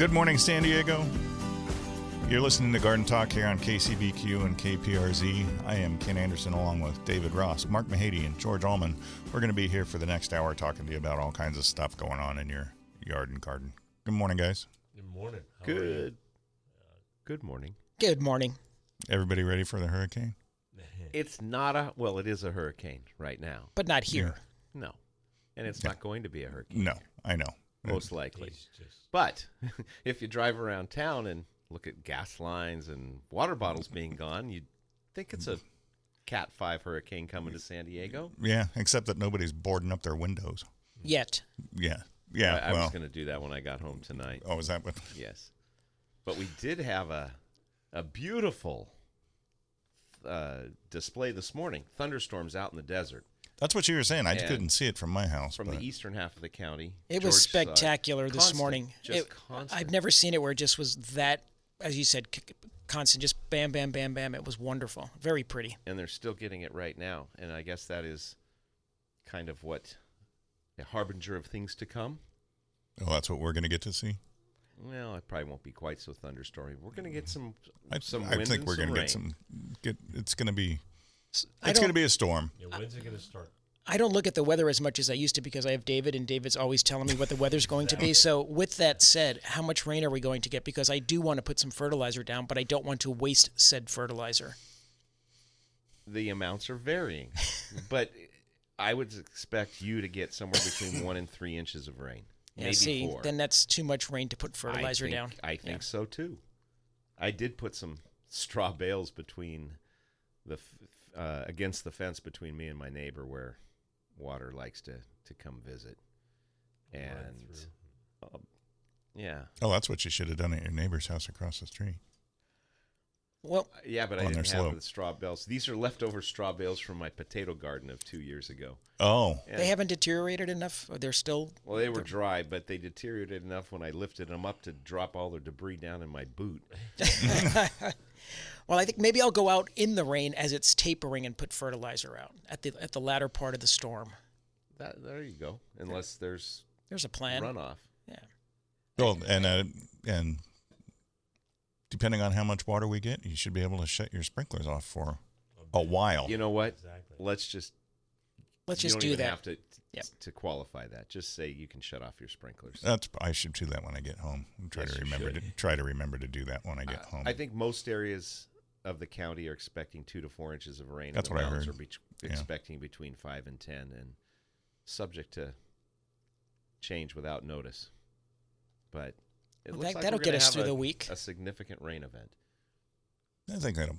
Good morning, San Diego. You're listening to Garden Talk here on KCBQ and KPRZ. I am Ken Anderson along with David Ross, Mark Mahady, and George Allman. We're going to be here for the next hour talking to you about all kinds of stuff going on in your yard and garden. Good morning, guys. Good morning. How are you? Good. Good morning. Good morning. Everybody ready for the hurricane? It's not a well, it is a hurricane right now. But not here. No. And it's not going to be a hurricane. No, I know. Most likely. He's just But if you drive around town and look at gas lines and water bottles being gone, you'd think it's a Cat 5 hurricane coming to San Diego. Yeah, except that nobody's boarding up their windows. Yet. Yeah, yeah. I, I well, was going to do that when I got home tonight. oh, is that what? Yes. But we did have a a beautiful uh, display this morning. Thunderstorms out in the desert That's what you were saying. I And couldn't see it from my house. from but the eastern half of the county. It was George saw it. spectacular this Constant, morning. Just It- constant. I've never seen it where it just was that, as you said, constant, just bam, bam, bam, bam. It was wonderful. Very pretty. and they're still getting it right now. And I guess that is kind of what a harbinger of things to come. Oh, that's what we're going to get to see. Well, it probably won't be quite so thunderstormy. We're going to get some I, some I wind think and we're going to get some. Get it's going to be. I It's going to be a storm. yeah, when's it going to start? I don't look at the weather as much as I used to because I have David, and David's always telling me what the weather's going to be. So, with that said, how much rain are we going to get? Because I do want to put some fertilizer down, but I don't want to waste said fertilizer. The amounts are varying, but I would expect you to get somewhere between one and three inches of rain. Yeah, maybe see, four. then that's too much rain to put fertilizer I think, down. I think Yeah. so too. I did put some straw bales between the f- uh, against the fence between me and my neighbor where water likes to to come visit, and through. um, yeah, Oh, that's what you should have done at your neighbor's house across the street. Well, yeah, but I On their didn't have slope. the straw bales. These are leftover straw bales from my potato garden of two years ago. Oh, And- they haven't deteriorated enough. They're still. Well, they were dry, but they deteriorated enough when I lifted them up to drop all their debris down in my boot. Well, I think maybe I'll go out in the rain as it's tapering and put fertilizer out at the at the latter part of the storm. That, there you go. Unless there's There's a plan. runoff. Yeah. well, and uh, and depending on how much water we get, you should be able to shut your sprinklers off for a while. You know what? Exactly. Let's just Let's just don't do even that. have to Yep. to qualify that. Just say you can shut off your sprinklers. That's I should do that when I get home. And try Yes, to remember to try to remember to do that when I get Uh, home. I think most areas of the county are expecting two to four inches of rain. That's and what I mountains heard. Are be- Yeah. expecting between five and ten, and subject to change without notice. But it Well, looks that- like that'll get us have through a- the week. A significant rain event, I think that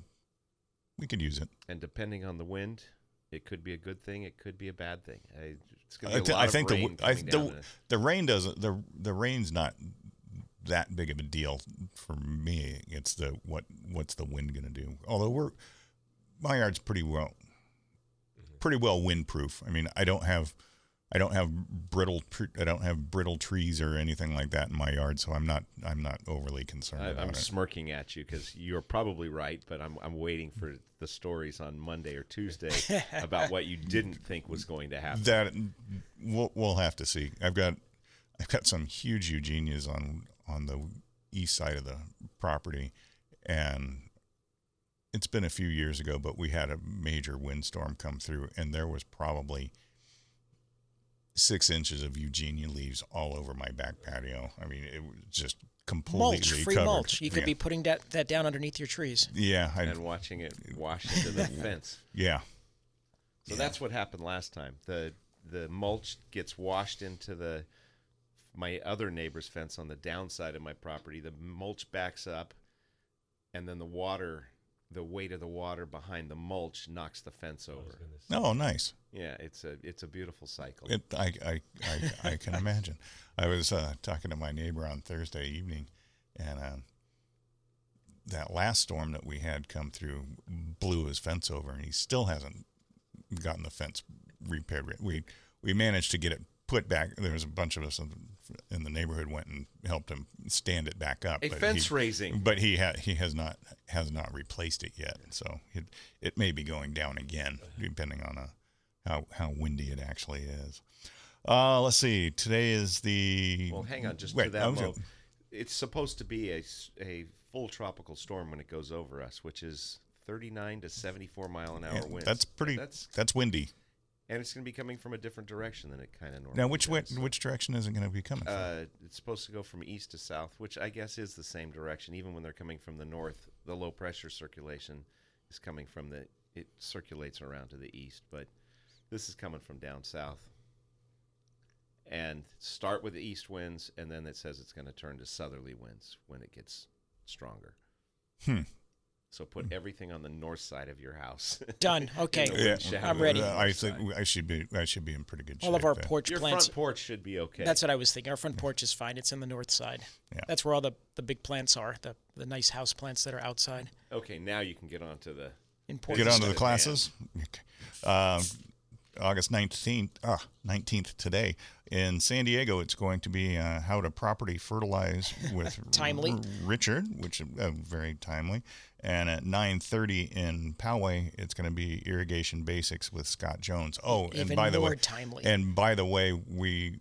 we could use it. and depending on the wind, it could be a good thing. It could be a bad thing. I, it's gonna be thi- a lot I of think rain the I, down the, the rain doesn't the the rain's not that big of a deal for me. It's the what what's the wind going to do? Although we're my yard's pretty well pretty well windproof. I mean, I don't have I don't have brittle I don't have brittle trees or anything like that in my yard, so I'm not I'm not overly concerned I, it. smirking at you because you're probably right, but I'm I'm waiting for the stories on Monday or Tuesday about what you didn't think was going to happen. That we'll we'll have to see. I've got I've got some huge Eugenias on on the east side of the property, and it's been a few years ago, but we had a major windstorm come through, and there was probably six inches of Eugenia leaves all over my back patio. I mean, it was just completely mulch, free covered. mulch. You could yeah. be putting that, that down underneath your trees. yeah, I, and watching it wash into the fence. yeah. So that's what happened last time. The the mulch gets washed into the my other neighbor's fence on the downside of my property. The mulch backs up, and then the water, the weight of the water behind the mulch knocks the fence over. Oh, nice. Yeah, it's a it's a beautiful cycle. It, I, I, I, I can imagine. I was uh, talking to my neighbor on Thursday evening, and uh, that last storm that we had come through blew his fence over, and he still hasn't gotten the fence repaired. We we managed to get it put back. There was a bunch of us in, the neighborhood went and helped him stand it back up. a but fence he, raising. but he ha- he has not has not replaced it yet. So it it may be going down again, depending on uh how how windy it actually is. Uh, let's see. Today is the Well, hang on, just Wait, to that I was- mo- It's supposed to be a a full tropical storm when it goes over us, which is 39 to 74 mile an hour yeah, winds. That's pretty. That's That's windy. And it's going to be coming from a different direction than it kind of normally. Now, which way, does. which direction is it going to be coming from? Uh, it's supposed to go from east to south, which I guess is the same direction. Even when they're coming from the north, the low pressure circulation is coming from the. It circulates around to the east, but this is coming from down south. And start with the east winds, and then it says it's going to turn to southerly winds when it gets stronger. Hmm. So put everything on the north side of your house. Done. Okay. In the wind shadow I'm ready. north I think I should be. I should be in pretty good shape. All of our there. porch your plants. front porch should be okay. That's what I was thinking. Our front porch is fine. It's in the north side. Yeah. That's where all the, the big plants are. The the nice house plants that are outside okay. Now you can get on to the in porch. Get on to the classes. Okay. Uh, August 19th, ah, 19th today in San Diego, it's going to be uh, how to property fertilize with Timely. R- Richard, which is uh, very timely. And at 9:30 in Poway, it's going to be irrigation basics with Scott Jones. Oh, and Even by the way, timely. and by the way, we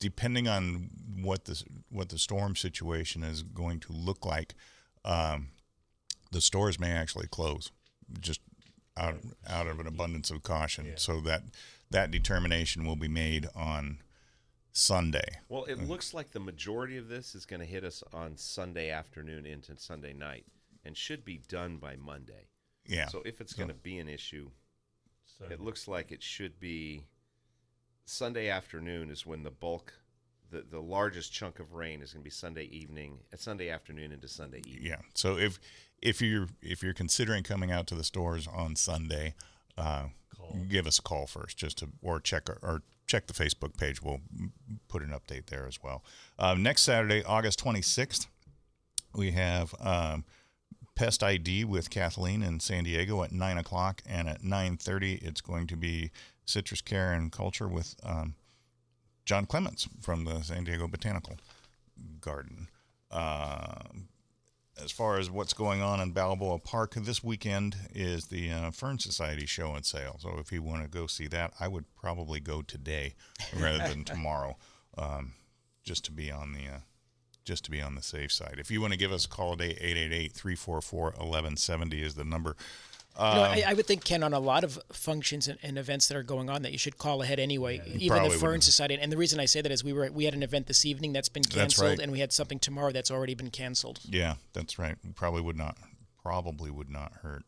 depending on what the what the storm situation is going to look like, um, the stores may actually close, just out out of an abundance of caution. Yeah. So that that determination will be made on Sunday. Well, it looks like the majority of this is going to hit us on Sunday afternoon into Sunday night and should be done by Monday. Yeah. So if it's going to be an issue, Sunday. it looks like it should be Sunday afternoon is when the bulk, the, the largest chunk of rain is going to be Sunday evening, uh, Sunday afternoon into Sunday evening. Yeah. So if if you're if you're considering coming out to the stores on Sunday, uh, give us a call first, just to or check our, or check the Facebook page. We'll put an update there as well. Uh, next Saturday, August 26th, we have um, Pest ID with Kathleen in San Diego at nine o'clock, and at 9:30, it's going to be Citrus Care and Culture with um, John Clements from the San Diego Botanical Garden. Um as far as what's going on in Balboa Park this weekend is the uh, Fern Society show and sale. So if you want to go see that, I would probably go today rather than tomorrow, um, just to be on the uh, just to be on the safe side. If you want to give us a call today, 888-344-1170 is the number. You know, Um, I, I would think, Ken, on a lot of functions and, and events that are going on, that you should call ahead anyway. Even the Fern wouldn't. Society, and the reason I say that is we were we had an event this evening that's been That's canceled, right. and we had something tomorrow that's already been canceled. Yeah, that's right. Probably would not. Probably would not hurt.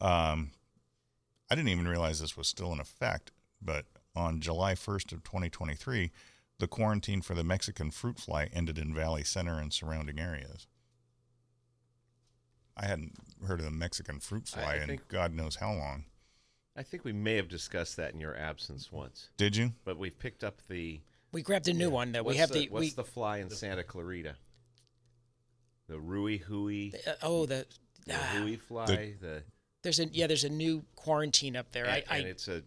Um, I didn't even realize this was still in effect, but on July 1st of 2023, the quarantine for the Mexican fruit fly ended in Valley Center and surrounding areas. I hadn't heard of the Mexican fruit fly I in think- God knows how long. I think we may have discussed that in your absence once, Did you? but we've picked up the. We grabbed a new one that What's we have the, the, what's we the fly in Santa Clarita? The Rui Hui, uh, oh the, the ah, Hui fly, the there's a yeah there's a new quarantine up there. and, I, I and it's a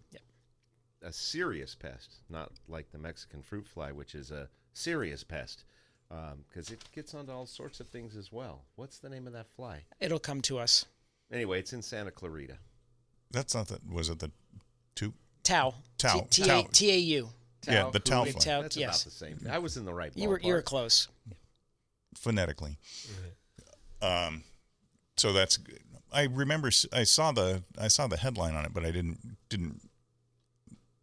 a serious pest, not like the Mexican fruit fly, which is a serious pest, because it gets onto all sorts of things as well. What's the name of that fly? it'll come to us. Anyway, it's in Santa Clarita. That's not the. Was it the two? Tau. Tau. T- Tau. T- T-A-U. Yeah, Tau the tau fly. Tau- That's yes. about the same. I was in the right. You were you were close. phonetically. Um, so that's good. I remember s- I saw the I saw the headline on it, but I didn't didn't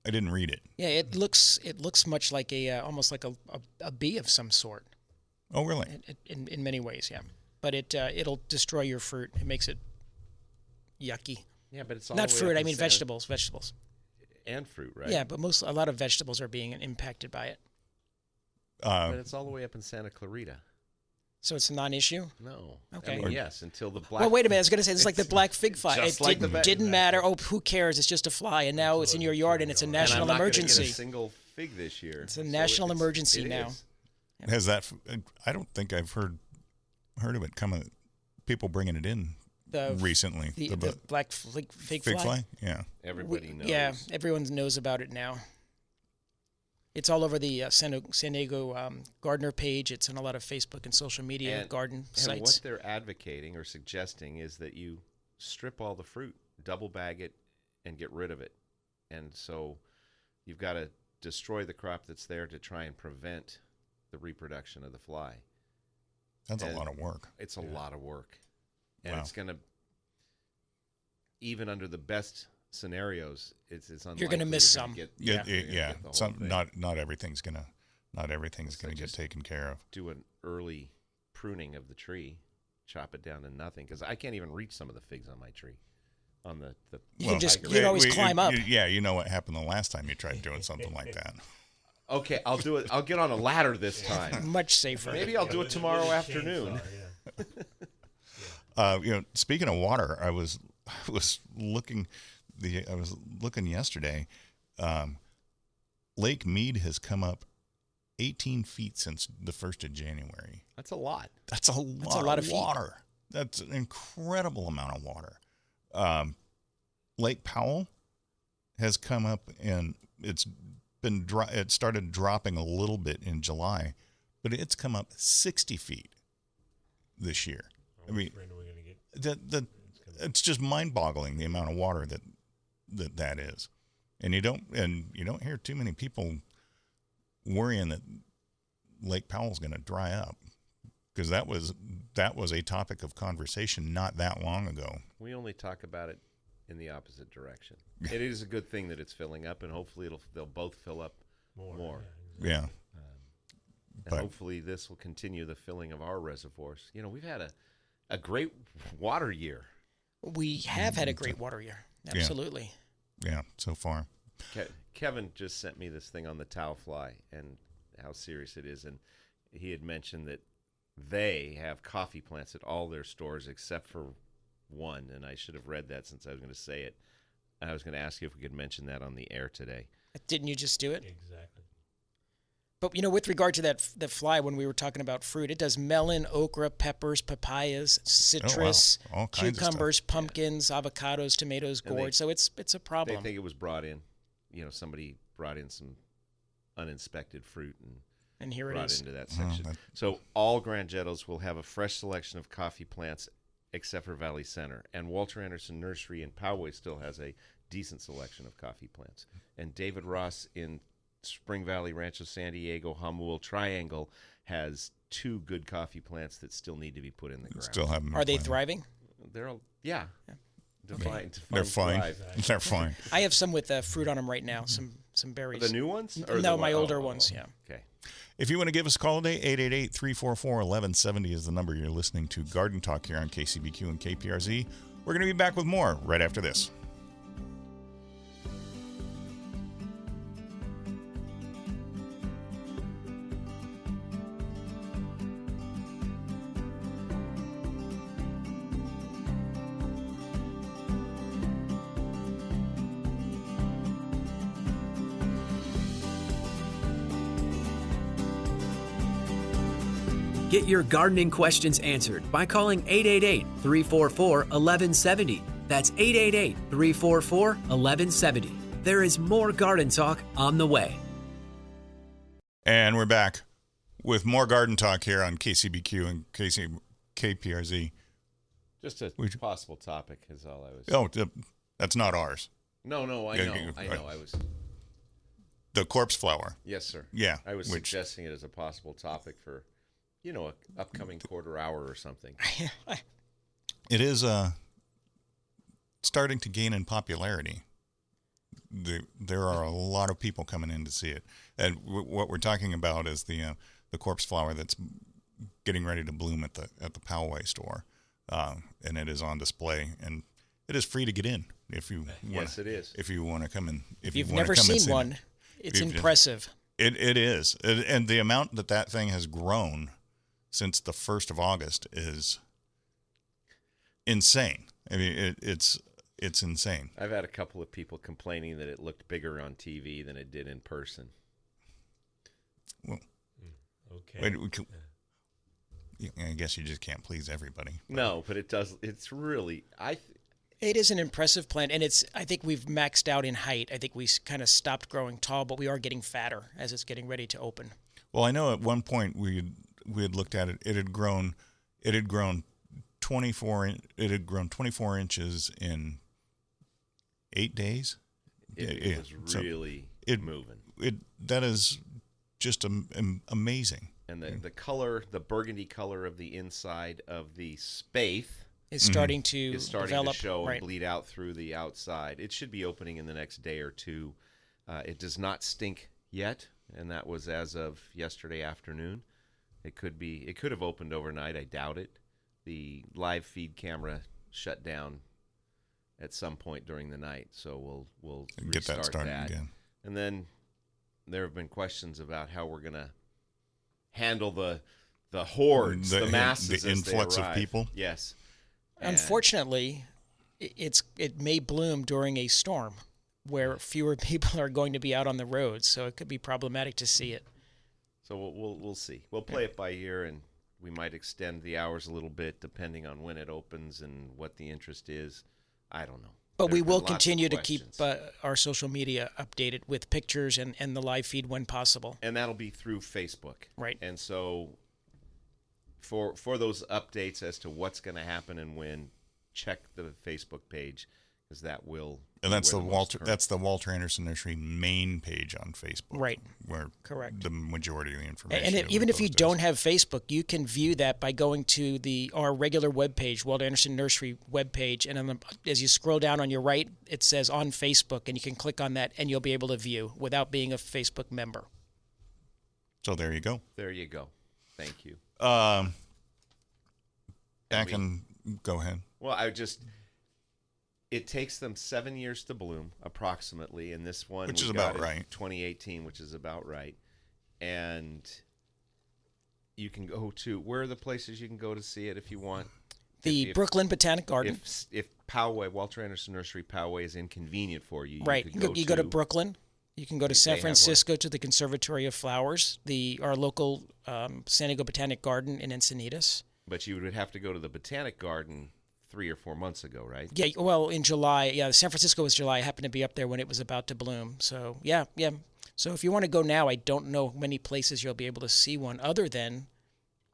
I didn't read it. Yeah, it looks it looks much like a uh, almost like a, a, a bee of some sort Oh, really? in, in, in many ways. Yeah, but it uh, it'll destroy your fruit. It makes it yucky. Yeah, but it's all Not fruit. I mean Santa- vegetables. Vegetables. and fruit, right? Yeah, but most a lot of vegetables are being impacted by it, Uh, But it's all the way up in Santa Clarita. so it's a non-issue. No. Okay. I mean, yes, until the black. well, wait a minute. I was going to say it's like the black fig fly. Just It like did, the ba- didn't matter. Oh, who cares? It's just a fly, and now it's in your yard, and it's a And national I'm not gonna get emergency. a single fig this year. It's a national emergency it now. is. Has that? I don't think I've heard heard of it coming. People bringing it in The recently. the, The the bu- black fig, fig, fig fly. fly. Yeah. Everybody We- knows. Yeah, everyone knows about it now. It's all over the uh, San, San Diego um, gardener page. It's on a lot of Facebook and social media And- garden And sites. what they're advocating or suggesting is that you strip all the fruit, double bag it, and get rid of it. And so you've got to destroy the crop that's there to try and prevent the reproduction of the fly. That's a lot of work. It's a lot of work. And Wow. it's going to, even under the best scenarios, it's, it's unlikely You're gonna miss some. Get, Yeah, you're yeah. yeah. get the whole Some not not everything's gonna not everything's So gonna get taken care of. do an early pruning of the tree, chop it down to nothing because I can't even reach some of the figs on my tree. On the, the You can just- you can always we- climb up. you- yeah, you know what happened the last time you tried doing something like that. Okay, I'll do it. I'll get on a ladder this time. Much safer. Maybe I'll do it tomorrow afternoon. Uh, you know, speaking of water, I was I was looking the I was looking yesterday. Um, Lake Mead has come up 18 feet since the first of January. That's a lot. That's a lot, That's a lot of, of feet. water. That's an incredible amount of water. Um, Lake Powell has come up and it's been dro- it started dropping a little bit in July, but it's come up 60 feet this year. Oh, I mean, rain are we gonna get? that that it's just mind-boggling the amount of water that that that is, and you don't and you don't hear too many people worrying that Lake Powell's going to dry up because that was that was a topic of conversation not that long ago. We only talk about it in the opposite direction. It is a good thing that it's filling up, and hopefully it'll they'll both fill up More. more. Yeah, um, And But- hopefully this will continue the filling of our reservoirs. You know, we've had a a great water year. we have had a mm-hmm. great water year. Absolutely. yeah. So far, Ke- Kevin just sent me this thing on the tau fly and how serious it is, and he had mentioned that they have coffee plants at all their stores except for one, and I should have read that since I was going to say it. I was going to ask you if we could mention that on the air today. Didn't you just do it? Exactly. But you know, with regard to that the fly, when we were talking about fruit, it does melon, okra, peppers, papayas, citrus, oh, All kinds cucumbers, pumpkins, avocados, tomatoes, And they- gourd. so it's it's a problem. They problem. think it was brought in. You know, somebody brought in some uninspected fruit and and here it brought is. into that Oh, section. that- so all Grangetto's will have a fresh selection of coffee plants, except for Valley Center. And Walter Anderson Nursery in Poway still has a decent selection of coffee plants. And David Ross in Spring Valley, Rancho San Diego, Jamul Triangle has two good coffee plants that still need to be put in the ground. still haven't. Are they thriving? They're all, yeah. Define, They're fine. thrive. They're fine. I have some with uh, fruit on them right now. Some some berries. The new ones? Or no, the my one- older oh, oh, ones. oh. Yeah. Okay. If you want to give us a call today, 888 344 1170 is the number you're listening to. Garden Talk here on KCBQ and KPRZ. We're going to be back with more right after this. Get your gardening questions answered by calling 888 344 1170. That's 888 344 1170. There is more garden talk on the way. And we're back with more Garden Talk here on KCBQ and KC, KPRZ. Just a Would possible topic is all I was. Oh, th- that's not ours. No, no, I Yeah, know. you- I uh, know. I was. The corpse flower. Yes, sir. Yeah. I was which, suggesting it as a possible topic for, you know, a upcoming quarter hour or something. it is uh, starting to gain in popularity. The, there are a lot of people coming in to see it, and w- what we're talking about is the uh, the corpse flower that's getting ready to bloom at the at the Poway store, um, and it is on display, and it is free to get in. If you wanna, Yes, it is. If you want to come in, if If you you've wanna never come seen see one, it's You've- impressive. It it is, it, and the amount that that thing has grown since the first of August is insane. I mean, it, it's it's insane. I've had a couple of people complaining that it looked bigger on TV than it did in person. Well, mm, Okay. Wait, we could- I guess you just can't please everybody. No, but it does. It's really. I. th- It is an impressive plant, and it's. I think we've maxed out in height. I think we kind of stopped growing tall, but we are getting fatter as it's getting ready to open. Well, I know at one point we had, we had looked at it. It had grown, it had grown twenty four. It had grown twenty four inches in eight days. It, Yeah, it yeah. was So really it- moving. It that is just am, am, amazing. And the, the color, the burgundy color of the inside of the spathe Is starting to is starting develop. to show right. and bleed out through the outside. It should be opening in the next day or two. Uh, it does not stink yet, and that was as of yesterday afternoon. It could be. It could have opened overnight. I doubt it. The live feed camera shut down at some point during the night, so we'll we'll Get that started that. again. And then there have been questions about how we're gonna handle the the hordes, The- the, the masses, as they influx of people? Yes. And- Unfortunately, it's it may bloom during a storm where fewer people are going to be out on the roads, so it could be problematic to see it. So we'll we'll, we'll see. We'll play it by ear, and we might extend the hours a little bit depending on when it opens and what the interest is. I don't know. But we will continue to keep uh, our social media updated with pictures and, and the live feed when possible. and that'll be through Facebook. Right. And so for for those updates as to what's going to happen and when, check the Facebook page because that will. And that's the where Walter. current- That's the Walter Anderson Nursery main page on Facebook. Right. Where Correct. the majority of the information. And that even if you post is. don't have Facebook, you can view that by going to the our regular webpage, Walter Anderson Nursery webpage, and on the, as you scroll down on your right, it says on Facebook, and you can click on that, and you'll be able to view without being a Facebook member. So there you go. There you go. Thank you. Um, back we- and go ahead. Well, I just. It takes them seven years to bloom, approximately, and this one, Which is about right. 2018, which is about right. And you can go to where are the places you can go to see it if you want. The If- if- Brooklyn Botanic Garden, If if Poway, Walter Anderson Nursery Poway is inconvenient for you, right? You, You could go, you go to Brooklyn. You can go to San. Francisco to the Conservatory of Flowers, the our local um, San Diego Botanic Garden in Encinitas. but you would have to go to the Botanic Garden three or four months ago, right? Yeah, well, in July, yeah, San Francisco was July. I happened to be up there when it was about to bloom. So yeah, yeah. So if you want to go now, I don't know many places you'll be able to see one other than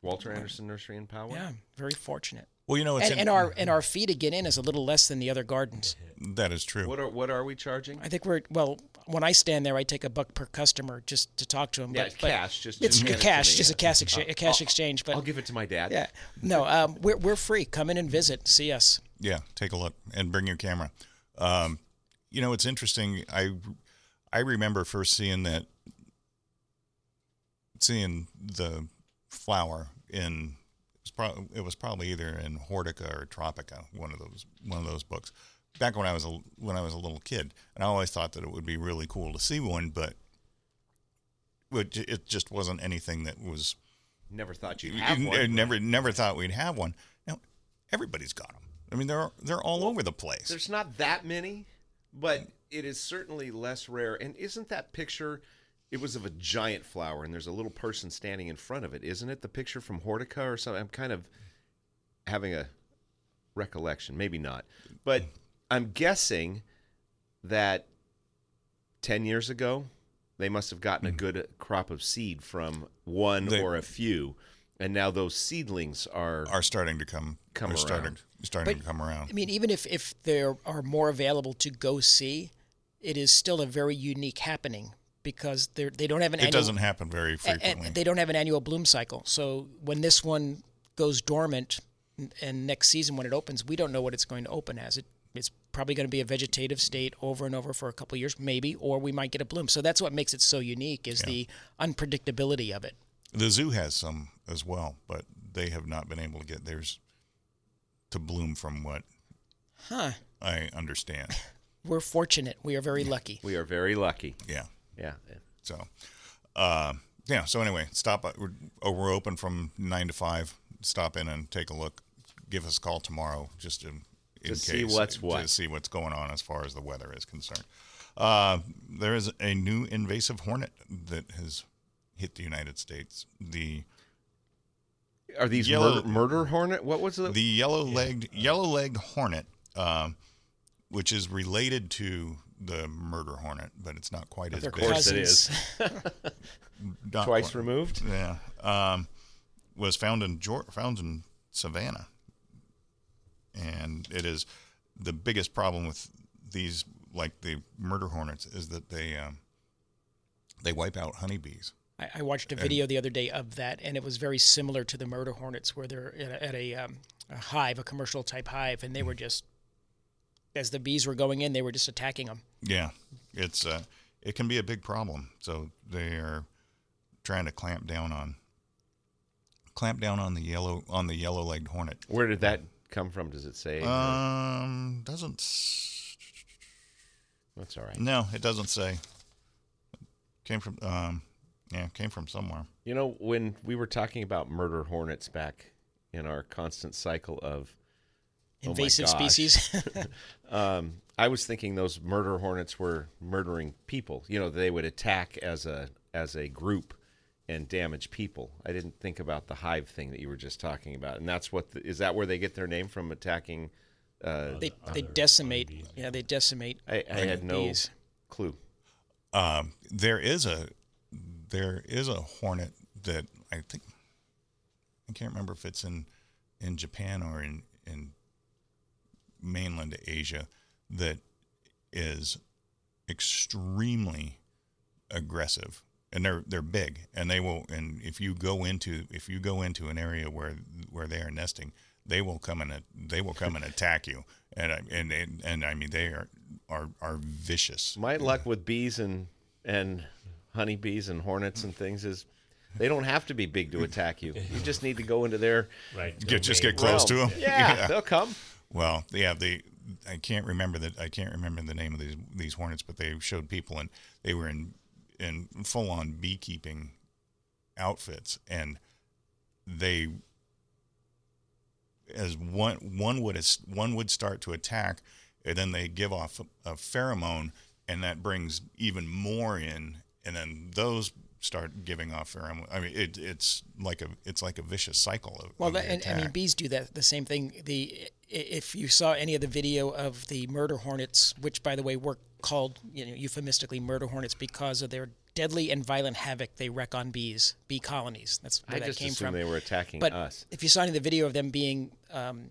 Walter Anderson Nursery in Poway. yeah, very fortunate. Well, you know, it's And, in- and our and our fee to get in is a little less than the other gardens. that is true. What are what are we charging? I think we're well. When I stand there, I take a buck per customer just to talk to them. Yeah, but, but cash, just- it's just hand it cash, just a cash exchange. A cash exchange. But I'll give it to my dad. yeah, no, um, we're we're free. Come in and visit. See us. Yeah, take a look and bring your camera. Um, you know, it's interesting. I I remember first seeing that, seeing the flower in. It was, pro- it was probably either in Hortica or Tropica, one of those one of those books. Back when I was a when I was a little kid, and I always thought that it would be really cool to see one, but it, just wasn't anything that was Never thought you'd have one. Uh, never never thought we'd have one. Now everybody's got them. I mean, they're they're all over the place. There's not that many, but it is certainly less rare. And isn't that picture? It was of a giant flower, and there's a little person standing in front of it, isn't it? The picture from Hortica or something. I'm kind of having a recollection, maybe not, but I'm guessing that ten years ago they must have gotten a good crop of seed from one Hmm. They- or a few, and now those seedlings are Are starting to come Come are starting around. starting But- to come around. I mean, even if if there are more available to go see, it is still a very unique happening because they they don't have an It annual, doesn't happen very a- frequently. they don't have an annual bloom cycle. So when this one goes dormant, n- and next season when it opens, we don't know what it's going to open as. It it's probably going to be a vegetative state over and over for a couple of years, maybe, or we might get a bloom. So that's what makes it so unique is the unpredictability of it. the zoo has some as well, but they have not been able to get theirs to bloom from what Huh. I understand. We're fortunate. We are very lucky. We are very lucky. Yeah. Yeah. So, uh, yeah. So anyway, stop. We're, oh, we're open from nine to five. Stop in and take a look. Give us a call tomorrow, just to, in To case see what's what to see what's going on as far as the weather is concerned. Uh, there is a new invasive hornet that has hit the United States. The Are these Yellow- murder, murder hornet? What was it? the yellow-legged yellow-legged hornet, um, which is related to the murder hornet, but it's not quite as They're big. course it cousins. Not Twice quite- removed. Yeah, um, was found in Geor- found in Savannah, and it is the biggest problem with these, like the murder hornets, is that they um, they wipe out honeybees. I, I watched a video the other day of that, and it was very similar to the murder hornets, where they're at a, at a, um, a hive, a commercial type hive, and they were just, as the bees were going in, they were just attacking them. Yeah, it's uh, it can be a big problem. So they are trying to clamp down on clamp down on the yellow on the yellow legged hornet. Where did that come from? Does it say? Um, doesn't s- That's all right. no, it doesn't say. Came from um, yeah, came from somewhere. You know, when we were talking about murder hornets back in our constant cycle of oh Invasive gosh, species. um, I was thinking those murder hornets were murdering people. You know, they would attack as a as a group and damage people. I didn't think about the hive thing that you were just talking about, and that's what the, is that where they get their name from? Attacking. Uh, they they decimate. Yeah, they decimate. I, I had no bees. clue. Um, there is a there is a hornet that I think I can't remember if it's in in Japan or in in mainland Asia that is extremely aggressive and they're they're big and they will and if you go into if you go into an area where where they are nesting they will come and they will come and attack you and I- and and, and I mean they are are are vicious My luck with bees and and honeybees and hornets and things is they don't have to be big to attack you. You just need to go into their Right. get just get close to them Yeah, they'll come. Well, yeah, they. I can't remember that. I can't remember the name of these these hornets, but they showed people and they were in in full on beekeeping outfits, and they as one one would as- one would start to attack, and then they give off a, a pheromone, and that brings even more in, and then those start giving off pheromone. I mean, it, it's like a it's like a vicious cycle of Well, of that, and I mean, bees do that the same thing. The if you saw any of the video of the murder hornets, which by the way were called you know euphemistically murder hornets because of their deadly and violent havoc they wreak on bees, bee colonies. That's where I that came from. they were attacking but us. if you saw any of the video of them being um,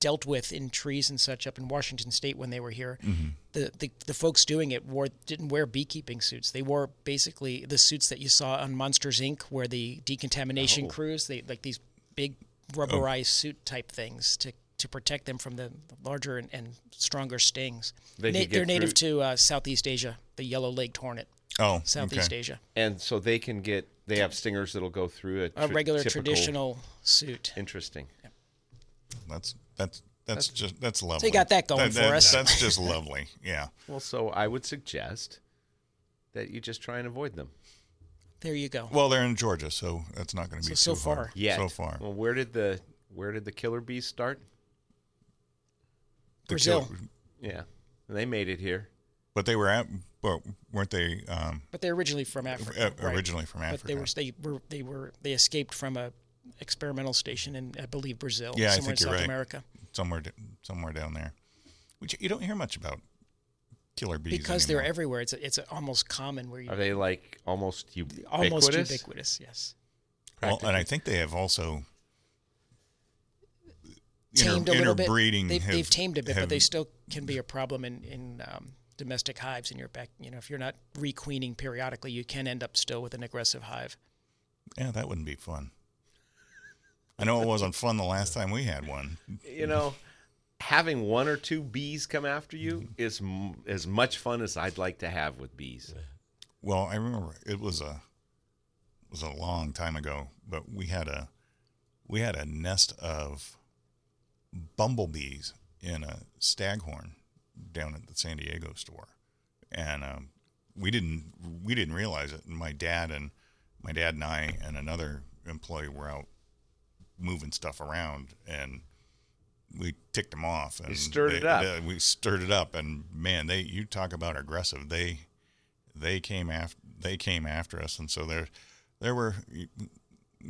dealt with in trees and such up in Washington State when they were here, Mm-hmm. the, the the folks doing it wore didn't wear beekeeping suits. They wore basically the suits that you saw on Monsters Inc., where the decontamination Oh. crews they like these big rubberized suit type things to to protect them from the larger and, and stronger stings. They Na- they're native through- to uh, Southeast Asia, the yellow-legged hornet, oh Southeast okay. Asia. And so they can get they have stingers that'll go through a, A regular typical- traditional suit. Interesting. That's that's that's just that's lovely. So you got that going for that- us. That's just lovely. Yeah. Well, so I would suggest that you just try and avoid them. There you go. Well, they're in Georgia, so that's not going to be So- too so far. Yeah. So far. Well, where did the where did the killer bees start? The Brazil. kill- Yeah, they made it here. but they were at, but weren't they um, But they're originally from Africa. uh, right? originally from Africa? But they were they were they were they escaped from a experimental station in I believe Brazil, Yeah, I think in you're South right. America. somewhere d- somewhere down there. Which you don't hear much about killer bees Because they're everywhere, it's it's almost common where you Are they like almost ubiquitous? almost ubiquitous. Yes, Well, and I think they have also inter- tamed a little bit. They've, have- they've tamed a bit, have- but they still can be a problem in in um, domestic hives in your back. You know, if you're not requeening periodically, you can end up still with an aggressive hive. Yeah, that wouldn't be fun. I know it wasn't fun the last time we had one. You know, having one or two bees come after you is m- as much fun as I'd like to have with bees. Well, I remember it was a it was a long time ago, but we had a we had a nest of bumblebees in a staghorn down at the San Diego store, and um, we didn't we didn't realize it. And my dad and my dad and I and another employee were out moving stuff around, and we ticked them off. And stirred they- it up. they- we stirred it up, and man, they you talk about aggressive. They they came after they came after us, and so there there were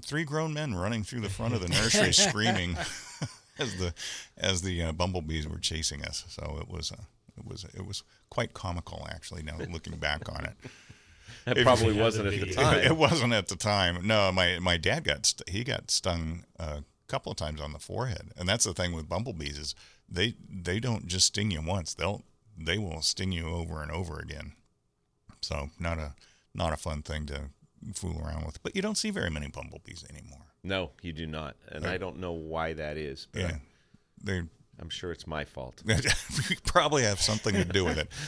three grown men running through the front of the nursery screaming as the as the uh, bumblebees were chasing us. So it was uh, it was it was quite comical actually. Now looking back on it, That If- probably wasn't at the time. it wasn't at the time. No, my my dad got st- he got stung a couple of times on the forehead, and that's the thing with bumblebees is they they don't just sting you once. They'll they will sting you over and over again. So not a not a fun thing to fool around with. But you don't see very many bumblebees anymore. No, you do not, and I don't know why that is. But Yeah, they I'm sure it's my fault. we probably have something to do with it.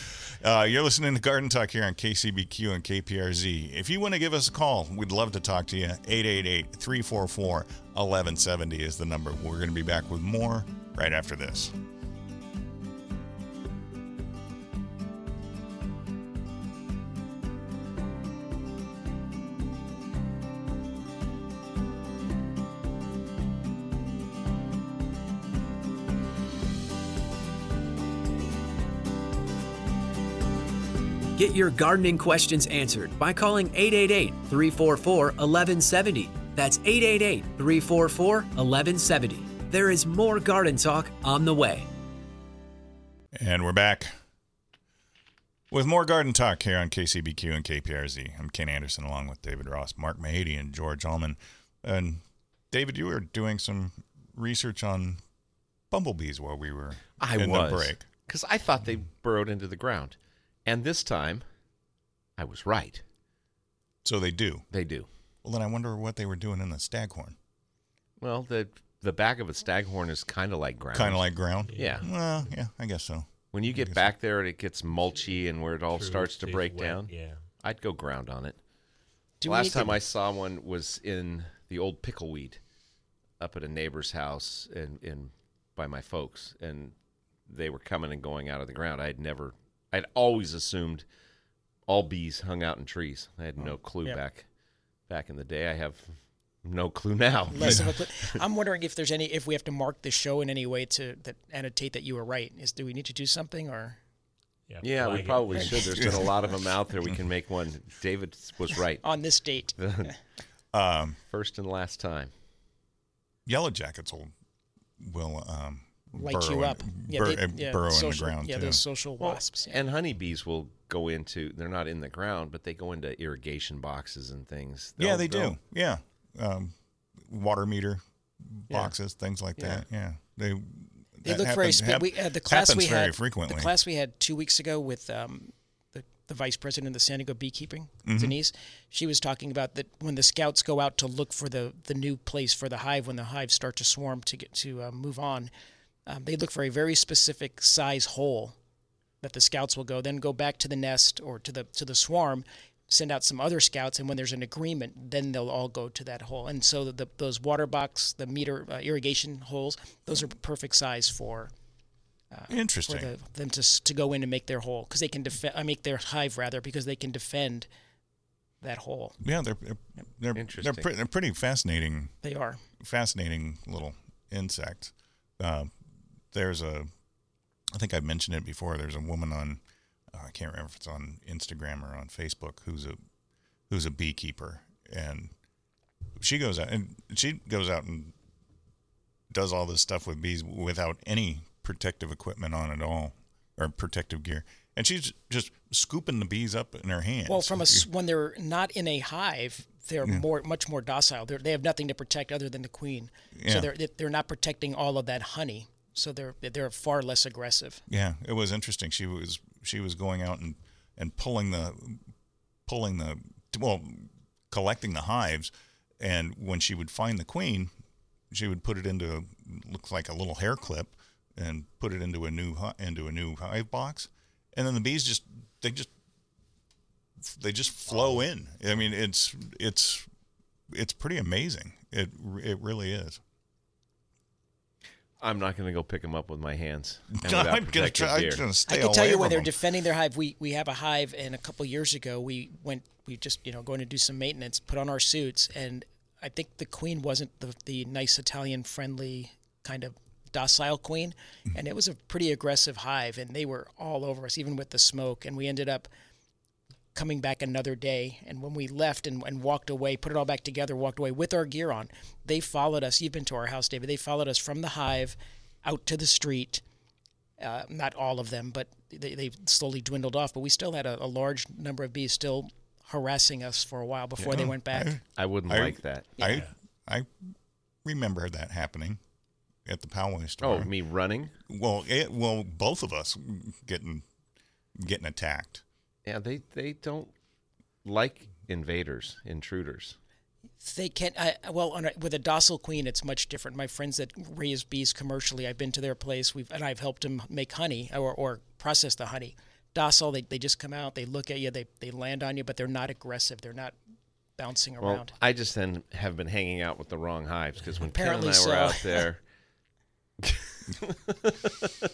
Uh, you're listening to Garden Talk here on KCBQ and KPRZ. If you want to give us a call, we'd love to talk to you. 888 344 1170 is the number. We're going to be back with more right after this. Get your gardening questions answered by calling 888 344 1170. That's 888 344 1170. There is more garden talk on the way. And we're back with more Garden Talk here on KCBQ and KPRZ. I'm Ken Anderson along with David Ross, Mark Mahady, and George Allman. And David, you were doing some research on bumblebees while we were I in was the break. because I thought they burrowed into the ground, and this time, I was right. So they do. They do. Well, then I wonder what they were doing in the staghorn. Well, the the back of a staghorn is kind of like ground. Kind of like ground. yeah. Well, yeah, I guess so. When you get back there and it gets mulchy and where it all True, starts to break wet, down, Yeah. I'd go ground on it. Do Last need to- time I saw one was in the old pickleweed up at a neighbor's house in, in by my folks, and they were coming and going out of the ground. I had never, I'd always assumed all bees hung out in trees. I had no clue Yep. back back in the day. I have no clue now. less of a clue. I'm wondering if there's any if we have to mark the show in any way to that annotate that you were right. Is do we need to do something or Yeah, Yeah, we flag it. probably should. There's been a lot of them out there. We can make one. David was right. on this date? Um, First and last time. yellow jackets will will um, Light burrow you in- up. Yeah, bur- they, yeah, burrow in the social, ground Yeah, too. those social wasps. yeah. And honeybees will go into, they're not in the ground, but they go into irrigation boxes and things. yeah, They'll- they they'll- do. Yeah, um, water meter Yeah. boxes, things like Yeah. that. Yeah, they. They look very. happens- Spe- hap- we uh, the class happens we very had frequently. the class we had two weeks ago with um, the the vice president of the San Diego beekeeping, Mm-hmm. Denise. She was talking about that when the scouts go out to look for the the new place for the hive when the hives start to swarm to get to uh, move on, um, they look for a very specific size hole that the scouts will go then go back to the nest or to the to the swarm send out some other scouts and when there's an agreement then they'll all go to that hole and so the, those water box the meter uh, irrigation holes those are perfect size for for Interesting. the, them to to go in and make their hole because they can defend I make their hive rather because they can defend that hole yeah, they're they're they're, Interesting. pre- they're pretty fascinating they are fascinating little insect. Uh, there's a, I think I mentioned it before. There's a woman on, uh, I can't remember if it's on Instagram or on Facebook, who's a, who's a beekeeper, and she goes out and she goes out and does all this stuff with bees without any protective equipment on at all, or protective gear, and she's just scooping the bees up in her hands. well from a when they're not in a hive they're more much more docile they're, they have nothing to protect other than the queen Yeah. so they're they're not protecting all of that honey so they're they're far less aggressive Yeah, it was interesting. She was she was going out and and pulling the pulling the well collecting the hives, and when she would find the queen, she would put it into looks like a little hair clip and put it into a new into a new hive box, and then the bees just they just they just flow in. I mean, it's it's it's pretty amazing. It it really is. I'm not going to go pick them up with my hands. I'm gonna try. I'm stay I can tell you when they're them. defending their hive. We we have a hive, and a couple years ago we went. We just you know going to do some maintenance, put on our suits, and I think the queen wasn't the the nice Italian friendly kind of docile queen, and it was a pretty aggressive hive, and they were all over us, even with the smoke, and we ended up coming back another day and when we left and, and walked away put it all back together walked away with our gear on they followed us you've been to our house david they followed us from the hive out to the street uh, not all of them, but they, they slowly dwindled off. But we still had a, a large number of bees still harassing us for a while before they went back. I wouldn't I- like that. I I remember that happening at the Poway store. Oh, me running? Well, it, well, both of us getting getting attacked. Yeah, they they don't like invaders, intruders. They can't. I, well, on a, with a docile queen, it's much different. My friends that raise bees commercially, I've been to their place. We've and I've helped them make honey or, or process the honey. Docile, they, they just come out, they look at you, they they land on you, but they're not aggressive. They're not bouncing Well, around. I just then have been hanging out with the wrong hives because when Ken and I Apparently were out there,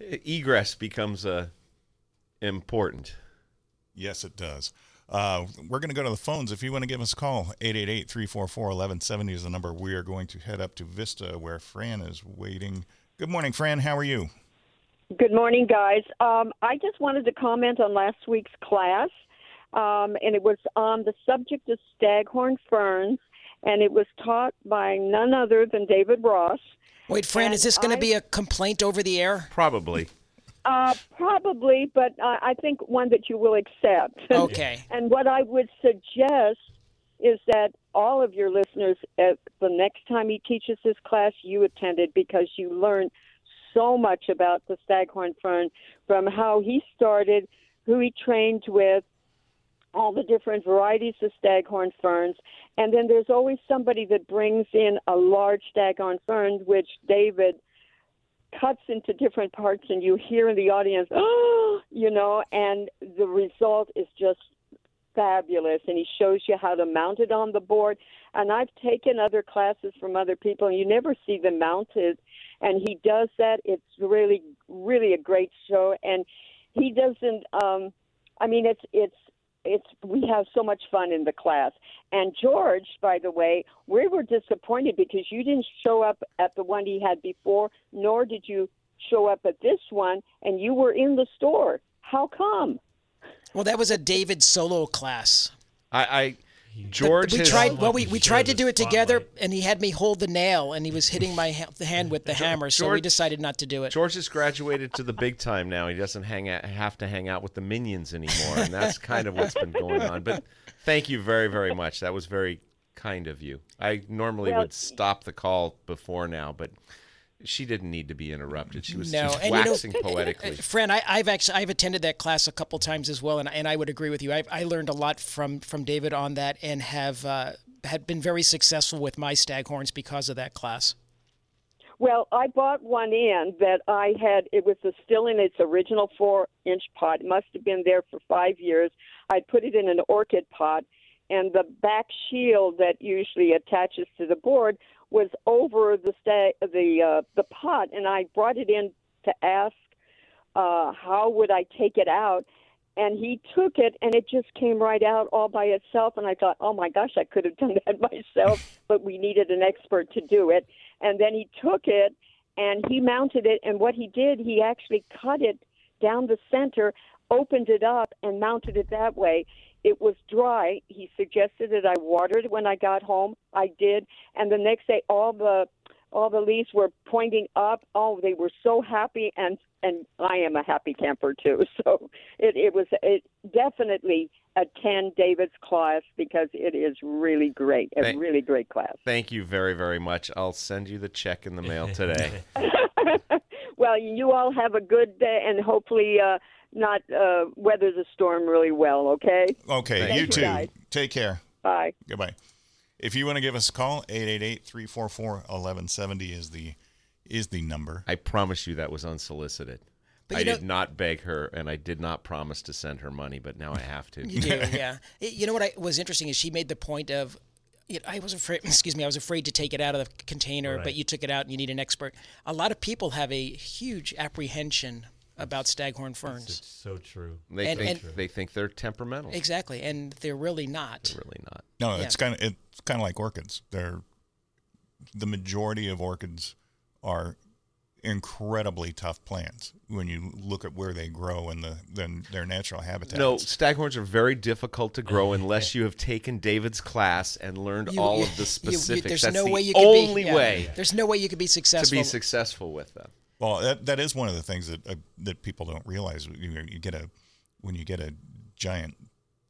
egress becomes uh, important. Yes, it does. Uh, we're going to go to the phones. If you want to give us a call, 888-344-1170 is the number. We are going to head up to Vista where Fran is waiting. Good morning, Fran. How are you? Good morning, guys. Um, I just wanted to comment on last week's class, um, and it was on the subject of staghorn ferns, and it was taught by none other than David Ross. Wait, Fran, and is this going to be a complaint over the air? Probably. Uh, probably, but uh, I think one that you will accept. Okay. and what I would suggest is that all of your listeners, at the next time he teaches this class, you attend it because you learn so much about the staghorn fern from how he started, who he trained with, all the different varieties of staghorn ferns. And then there's always somebody that brings in a large staghorn fern, which David cuts into different parts, and you hear in the audience, oh, you know, and the result is just fabulous. And he shows you how to mount it on the board. And I've taken other classes from other people, and you never see them mounted. And he does that. It's really, really a great show. And he doesn't. Um, I mean, it's it's it's we have so much fun in the class. And George, by the way, we were disappointed because you didn't show up at the one he had before, nor did you show up at this one, and you were in the store. How come? Well, that was a David solo class. I, I But George we tried. Well, we, we tried to do it together, spotlight. and he had me hold the nail, and he was hitting my ha- hand with the hammer. So we decided not to do it. George has graduated to the big time now. He doesn't hang out, have to hang out with the minions anymore, and that's kind of what's been going on. But thank you very, very much. That was very kind of you. I normally Well, would stop the call before now, but she didn't need to be interrupted. She was No, just and you know- waxing poetically. Fran, I, I've actually I've attended that class a couple times as well, and, and I would agree with you. I've, I learned a lot from from David on that, and have uh, had been very successful with my staghorns because of that class. Well, I bought one in that I had. It was a, still in its original four-inch pot. It must have been there for five years. I put it in an orchid pot, and the back shield that usually attaches to the board was over the sta- the uh, the pot, and I brought it in to ask uh, how would I take it out. And he took it, and it just came right out all by itself. And I thought, oh my gosh, I could have done that myself, but we needed an expert to do it. And then he took it and he mounted it. And what he did, he actually cut it down the center, opened it up, and mounted it that way. It was dry. He suggested that I watered it when I got home. I did, and the next day, all the all the leaves were pointing up. Oh, they were so happy, and and I am a happy camper too. So it it was it definitely attend David's class because it is really great. A Thank- really great class. Thank you very, very much. I'll send you the check in the mail today. well, you all have a good day, and hopefully not not uh, weather the storm really well. Okay. Okay, Thank you you, too. guys. Take care. Bye. Goodbye. If you want to give us a call, 888-344-1170 is the is the number. I promise you that was unsolicited. But I know- did not beg her, and I did not promise to send her money, but now I have to. You do, yeah. You know what I, was interesting is she made the point of you know, I was afraid. Excuse me. I was afraid to take it out of the container, but you took it out, and you need an expert. A lot of people have a huge apprehension about staghorn ferns. It's so true. They And- think and- they think they're temperamental. Exactly, and they're really not. Really not. No, Yeah. it's kind of it's kind of like orchids. They're the majority of orchids are incredibly tough plants when you look at where they grow and the then their natural habitat. No, staghorns are very difficult to grow mm-hmm. unless you have taken David's class and learned You- all you- of the you- you- specifics. there's That's no the way you could only be, yeah. way There's no way you could be successful to be successful with them. Well, that that is one of the things that uh, that people don't realize. You, you get a when you get a giant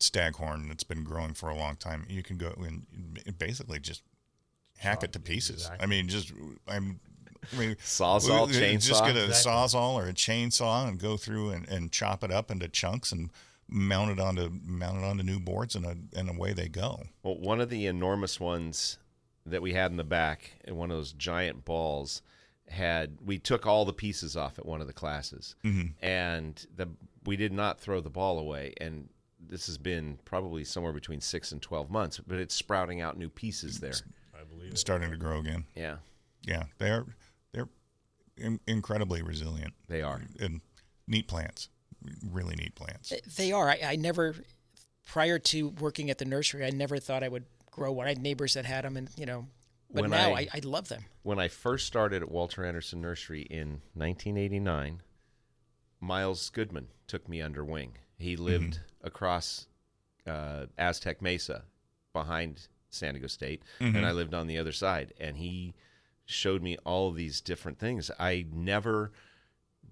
staghorn that's been growing for a long time, you can go and basically just hack it to pieces. I mean, just I'm. I mean, Sawzall, we Just get a Exactly. sawzall or a chainsaw and go through and, and chop it up into chunks and mount it onto mount it onto new boards and a, and away they go. Well, one of the enormous ones that we had in the back, and one of those giant balls, had we took all the pieces off at one of the classes, mm-hmm. and the we did not throw the ball away. And this has been probably somewhere between six and twelve months, but it's sprouting out new pieces there. I believe It's it. starting to grow again. Yeah, Yeah, they're they're in, incredibly resilient they are. and neat plants, really neat plants. They are. I, I never, prior to working at the nursery, I never thought I would grow one. I had neighbors that had them, and you know, but When now I- I, I love them. when I first started at Walter Anderson Nursery in 1989, Miles Goodman took me under wing. He lived across uh, Aztec Mesa behind San Diego State, and I lived on the other side. And he showed me all these different things. I never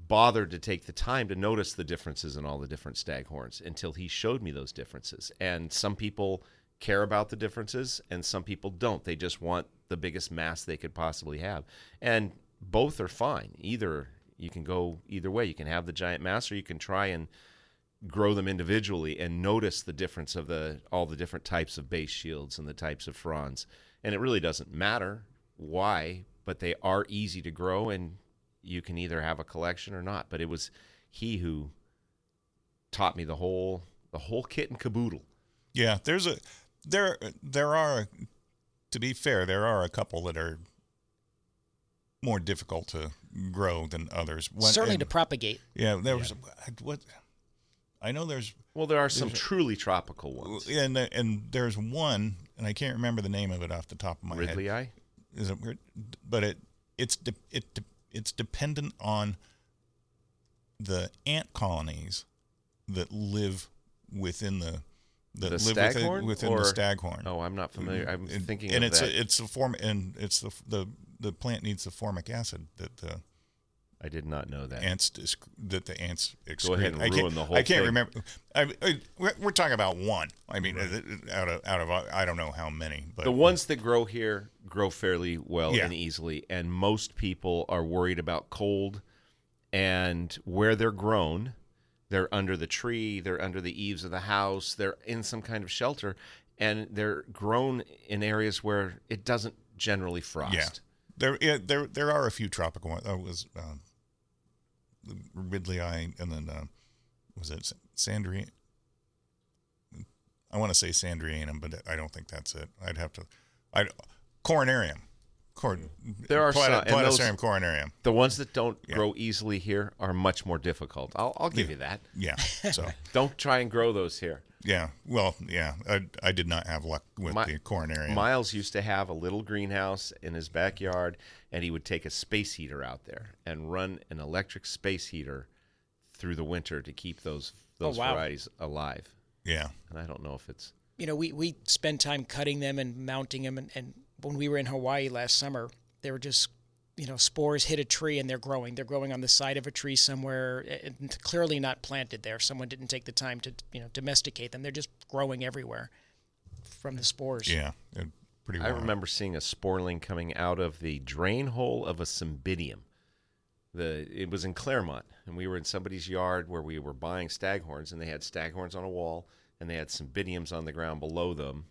bothered to take the time to notice the differences in all the different staghorns until he showed me those differences. And some people care about the differences and some people don't. They just want the biggest mass they could possibly have. And both are fine. Either you can go either way. You can have the giant mass or you can try and grow them individually and notice the difference of the all the different types of base shields and the types of fronds. And it really doesn't matter why, but they are easy to grow and you can either have a collection or not. But it was he who taught me the whole the whole kit and caboodle. Yeah, there's a there there are to be fair, there are a couple that are more difficult to grow than others. When- Certainly and- to propagate. yeah, there was what I know there's Well, there are some truly tropical ones. and and there's one and I can't remember the name of it off the top of my head. ridleyi. is it weird? But it it's de- it de- it's dependent on the ant colonies that live within the that The live staghorn within, within or- the staghorn. Oh, I'm not familiar. I'm And- thinking and of it's that. A, it's the form and it's the the the plant needs the formic acid that the I did not know that. ants that the ants excrete. Go ahead and I can't, ruin the whole I can't thing. remember. I, I, we're, talking about one. I mean, uh, out of out of I don't know how many, but the ones that grow here grow fairly well Yeah. and easily, and most people are worried about cold and where they're grown. They're under the tree, they're under the eaves of the house, they're in some kind of shelter, and they're grown in areas where it doesn't generally frost. Yeah, there yeah, there there are a few tropical ones. That was um, ridleyi, and then uh, was it Sandri? I want to say Sandrianum, but I don't think that's it. I'd have to. I coronarium. Cor- There are Plata- some- and those- coronarium. The ones that don't Yeah. grow easily here are much more difficult. I'll, I'll give you that. Yeah. So Don't try and grow those here. yeah. Well, yeah. I, I did not have luck with My- the coronarium. Miles used to have a little greenhouse in his backyard, and he would take a space heater out there and run an electric space heater through the winter to keep those oh, those Oh, wow. varieties alive. yeah. And I don't know if it's you know, we, we spend time cutting them and mounting them. And, and when we were in Hawaii last summer, they were just, you know, spores hit a tree and they're growing. They're growing on the side of a tree somewhere, eh, eh, and clearly not planted there. Someone didn't take the time to, you know, domesticate them. They're just growing everywhere from the spores. Yeah. It- pretty. I remember seeing a sporling coming out of the drain hole of a cymbidium. The it was in Claremont, and we were in somebody's yard where we were buying staghorns, and they had staghorns on a wall, and they had cymbidiums on the ground below them,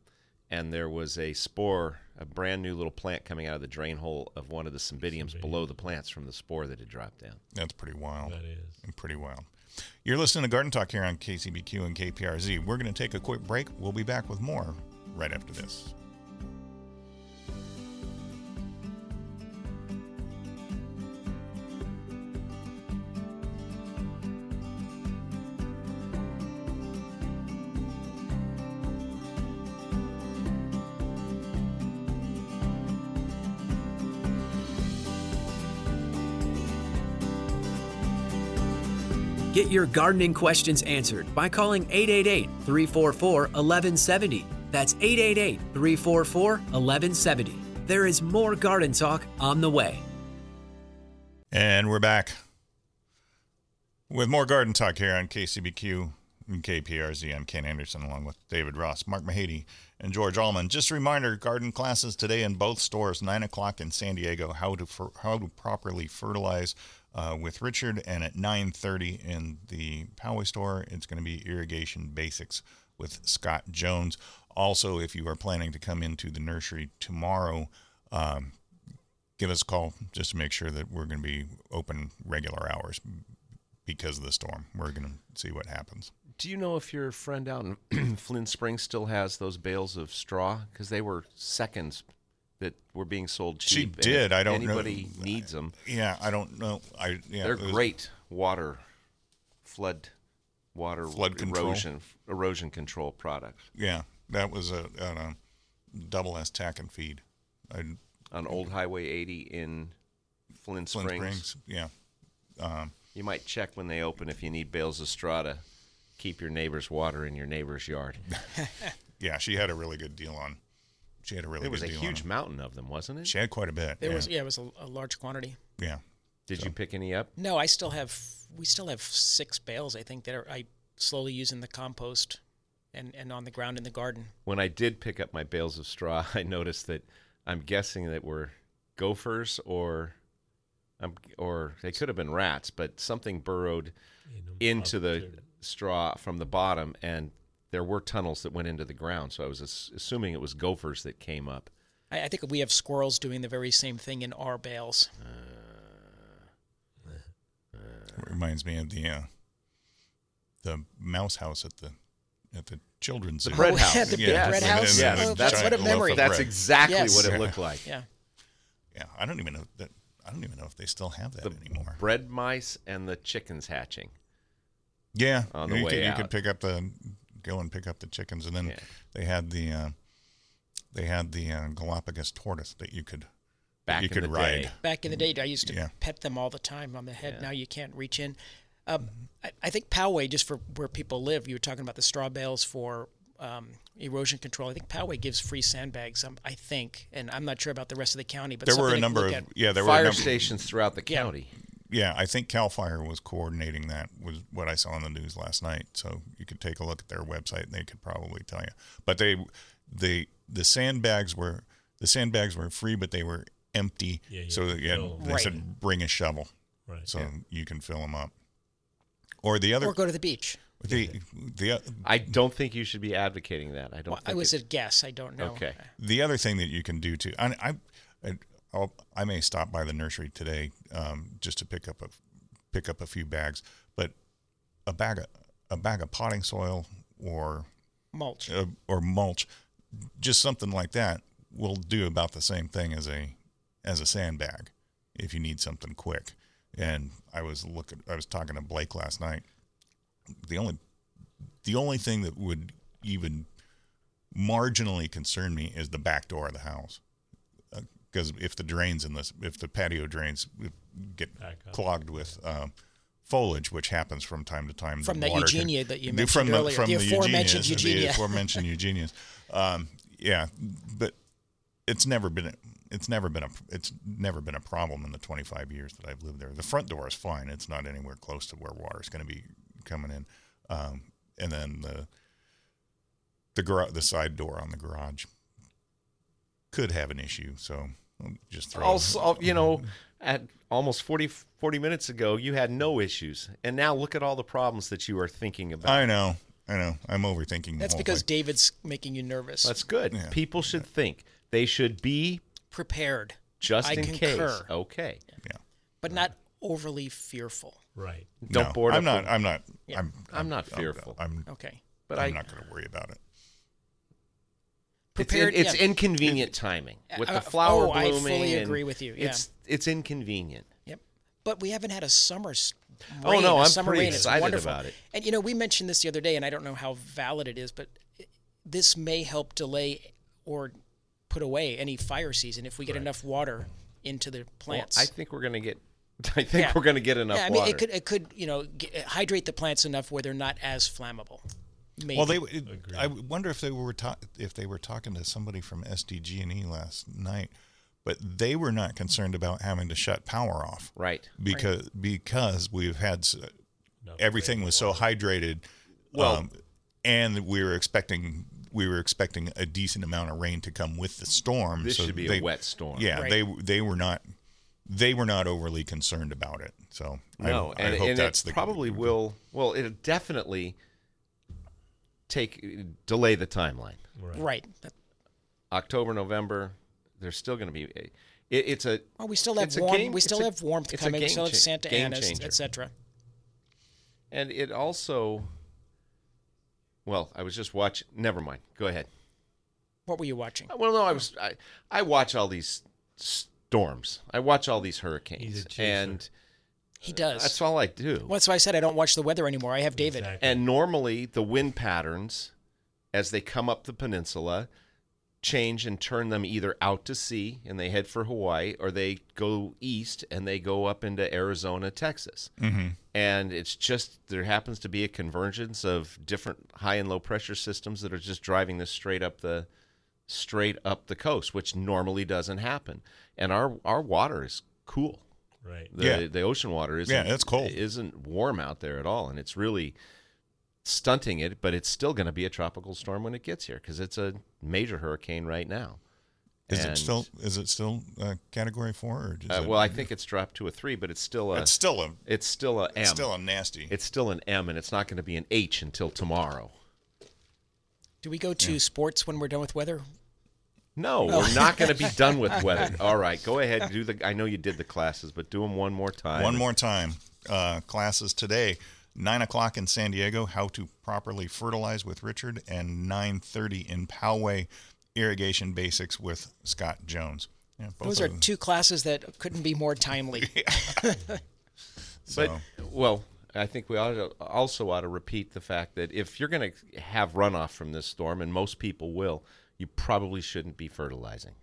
and there was a spore, a brand new little plant coming out of the drain hole of one of the cymbidiums below the plants from the spore that had dropped down. That's pretty wild. That is. Pretty wild. You're listening to Garden Talk here on KCBQ and KPRZ. We're going to take a quick break. We'll be back with more right after this. Get your gardening questions answered by calling 888 344 1170. That's 888 344 1170. There is more garden talk on the way. And we're back with more garden talk here on KCBQ and KPRZ. I'm Ken Anderson along with David Ross, Mark Mahady, and George Allman. Just a reminder garden classes today in both stores, 9 o'clock in San Diego, how to, how to properly fertilize. Uh, with Richard, and at 9:30 in the Poway store, it's going to be irrigation basics with Scott Jones. Also, if you are planning to come into the nursery tomorrow, um, give us a call just to make sure that we're going to be open regular hours because of the storm. We're going to see what happens. Do you know if your friend out in Flinn Springs still has those bales of straw? Because they were seconds that were being sold cheap. and did. I don't know. Anybody needs them? Yeah, I don't know. I yeah, They're was- great water, flood, water Flood control. erosion, erosion control products. Yeah, that was a, a, double S tack and feed. I, On Old Highway 80 in Flinn Flinn Springs. Springs. Yeah. Um, You might check when they open if you need bales of straw to keep your neighbor's water in your neighbor's yard. yeah, she had a really good deal on. She had a really It was a deal huge mountain of them, wasn't it? She had quite a bit. There yeah. was yeah, it was a, a large quantity. yeah. Did you pick any up? No, I still have we still have six bales. I think that are, I slowly use in the compost and and on the ground in the garden. When I did pick up my bales of straw, I noticed that I'm guessing that were gophers or um, or they could have been rats, but something burrowed into the straw from the bottom, and there were tunnels that went into the ground. So I was as- assuming it was gophers that came up. I, I think we have squirrels doing the very same thing in our bales. It reminds me of the uh, the mouse house at the at the children's The zoo. bread Oh, house. yeah, the Yeah, bread and- house. and Yes, Oh, that's- what a memory. That's exactly Yes. what it looked like. Yeah. Yeah, I don't even know that. I don't even know if they still have that The anymore. bread mice and the chickens hatching. Yeah, on the you way could, you could pick up the go and pick up the chickens, and then Yeah. they had the uh, they had the uh, Galapagos tortoise that you could Back you in could the ride. day. Back in the day, I used to Yeah. pet them all the time on the head. Yeah. Now you can't reach in. Um, I, I think Poway, just for where people live, you were talking about the straw bales for um, erosion control. I think Poway gives free sandbags. Um, I think, and I'm not sure about the rest of the county, but There were a number of yeah, there were a Fire stations throughout the county. yeah. I think Cal Fire was coordinating that. Was what I saw on the news last night. So you could take a look at their website, and they could probably tell you. But they they the sandbags were the sandbags were free, but they were empty. Yeah, you so had that to you had- fill 'em. they Right. said bring a shovel, Right. so you can fill them up. Or the other or go to the beach. the the I don't think you should be advocating that. I don't. Well, I was it- a guess. I don't know. Okay. the other thing that you can do too, I, I, I, I'll, I may stop by the nursery today um, just to pick up a pick up a few bags, but a bag of a bag of potting soil or Mulch. uh, or mulch, just something like that will do about the same thing as a as a sandbag if you need something quick. And I was looking, I was talking to Blake last night. The only the only thing that would even marginally concern me is the back door of the house. Because if the drains in this, if the patio drains get clogged with um, foliage, which happens from time to time, the From that water can- Eugenia that you mentioned from the, earlier, from the the aforementioned Eugenias, Eugenia. the aforementioned Eugenias. Um, yeah, but it's never been a, it's never been a it's never been a problem in the 25 years that I've lived there. The front door is fine; it's not anywhere close to where water is going to be coming in. Um, and then the the gar- the side door on the garage could have an issue. So I'll just throw Also, you know, at almost 40, 40 minutes ago, you had no issues, and now look at all the problems that you are thinking about. I know, I know. I'm overthinking. the That's whole because thing. David's making you nervous. That's good. Yeah. People should think. They should be prepared, just I in concur. case. Okay. Yeah. But not overly fearful. Right. Don't no, board I'm up not. I'm not. Yeah. I'm, I'm not fearful. I'm. Okay. But I'm I, not going to worry about it. It's, in, it's yeah. inconvenient timing with Uh, the flower oh, I fully agree with you, yeah. It's it's inconvenient. Yep. But we haven't had a summer s- Oh, no, I'm summer pretty rain. It's excited wonderful. about it. And you know, we mentioned this the other day, and I don't know how valid it is, but this may help delay or put away any fire season if we get enough water into the Well, plants. I think we're going to get I think Yeah. we're going to get enough yeah, I mean, water. it could it could you know g hydrate the plants enough where they're not as flammable. Maybe. Well, they. It, I wonder if they were ta- if they were talking to somebody from SDG&E E last night, but they were not concerned about having to shut power off right. because because we've had s- everything was so hydrated. Well- um, and we were expecting we were expecting a decent amount of rain to come with the storm. This so should be they- a wet storm. Yeah, Right. they they were not they were not overly concerned about it. So No, I, and, I hope and that's it the probably will. Well, it'll definitely take delay the timeline. right. That- October, November, there's still going to be. It, it's a Well, we still have warm. game- we it's still a- have warmth a coming. We still have Santa game Ana's, etc. and it also. Well, I was just watching. Never mind. Go ahead. What were you watching? Well, no, I was. I, I watch all these storms. I watch all these hurricanes, He's a chaser. and He does. that's all I do. Well, that's why I said I don't watch the weather anymore. I have David. Exactly. And normally, the wind patterns, as they come up the peninsula, change and turn them either out to sea and they head for Hawaii, or they go east and they go up into Arizona, Texas. Mm-hmm. And it's just there happens to be a convergence of different high and low pressure systems that are just driving this straight up the straight up the coast, which normally doesn't happen. And our our water is cool. Right. The, Yeah. the ocean water isn't Yeah, it's cold. isn't warm out there at all, and it's really stunting it. But it's still going to be a tropical storm when it gets here because it's a major hurricane right now. Is And, it still is it still uh, category four or Uh, it, well, I think it's dropped to a three, but it's still a it's still a it's still a M. it's still a nasty. It's still an M, and it's not going to be an H until tomorrow. Do we go to sports when we're done with weather? No, Oh. we're not going to be done with weather. All right, go ahead. Do the. I know you did the classes, but do them one more time. One more time, uh, classes today, nine o'clock in San Diego. How to properly fertilize with Richard, and nine thirty in Poway, irrigation basics with Scott Jones. Yeah, both Those are two classes that couldn't be more timely. But well, I think we ought to also ought to repeat the fact that if you're going to have runoff from this storm, and most people will, you probably shouldn't be fertilizing.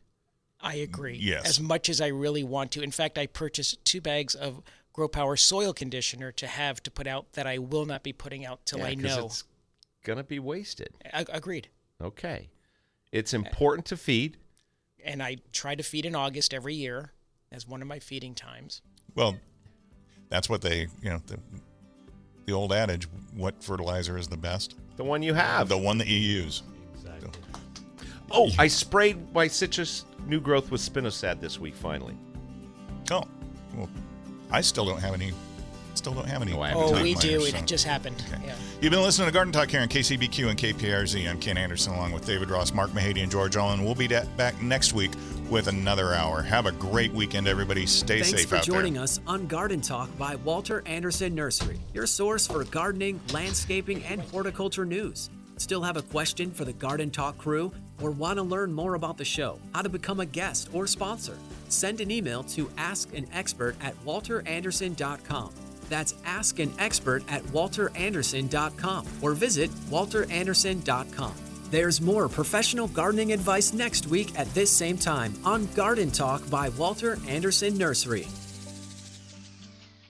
I agree. Yes. As much as I really want to. In fact, I purchased two bags of Grow Power soil conditioner to have to put out that I will not be putting out till Yeah, I 'cause know. it's going to be wasted. I, agreed. Okay, it's important to feed. And I try to feed in August every year as one of my feeding times. well, that's what they you know the, the old adage: what fertilizer is the best? The one you have. The one that you use. Exactly. oh, I sprayed my citrus new growth with spinosad this week. Finally. Oh, well, I still don't have any. Still don't have any. Oh, I haven't Oh, Talk we miners, do. so- It just happened. Yeah. You've been listening to Garden Talk here on KCBQ and KPRZ. I'm Ken Anderson along with David Ross, Mark Mahady, and George Allen. We'll be da- back next week with another hour. Have a great weekend, everybody. Stay Thanks safe for out joining us on Garden Talk by Walter Anderson Nursery, your source for gardening, landscaping, and horticulture news. Still have a question for the Garden Talk crew or want to learn more about the show, how to become a guest or sponsor? Send an email to askanexpert at walteranderson.com. That's askanexpert at walteranderson.com or visit walteranderson.com. There's more professional gardening advice next week at this same time on Garden Talk by Walter Anderson Nursery.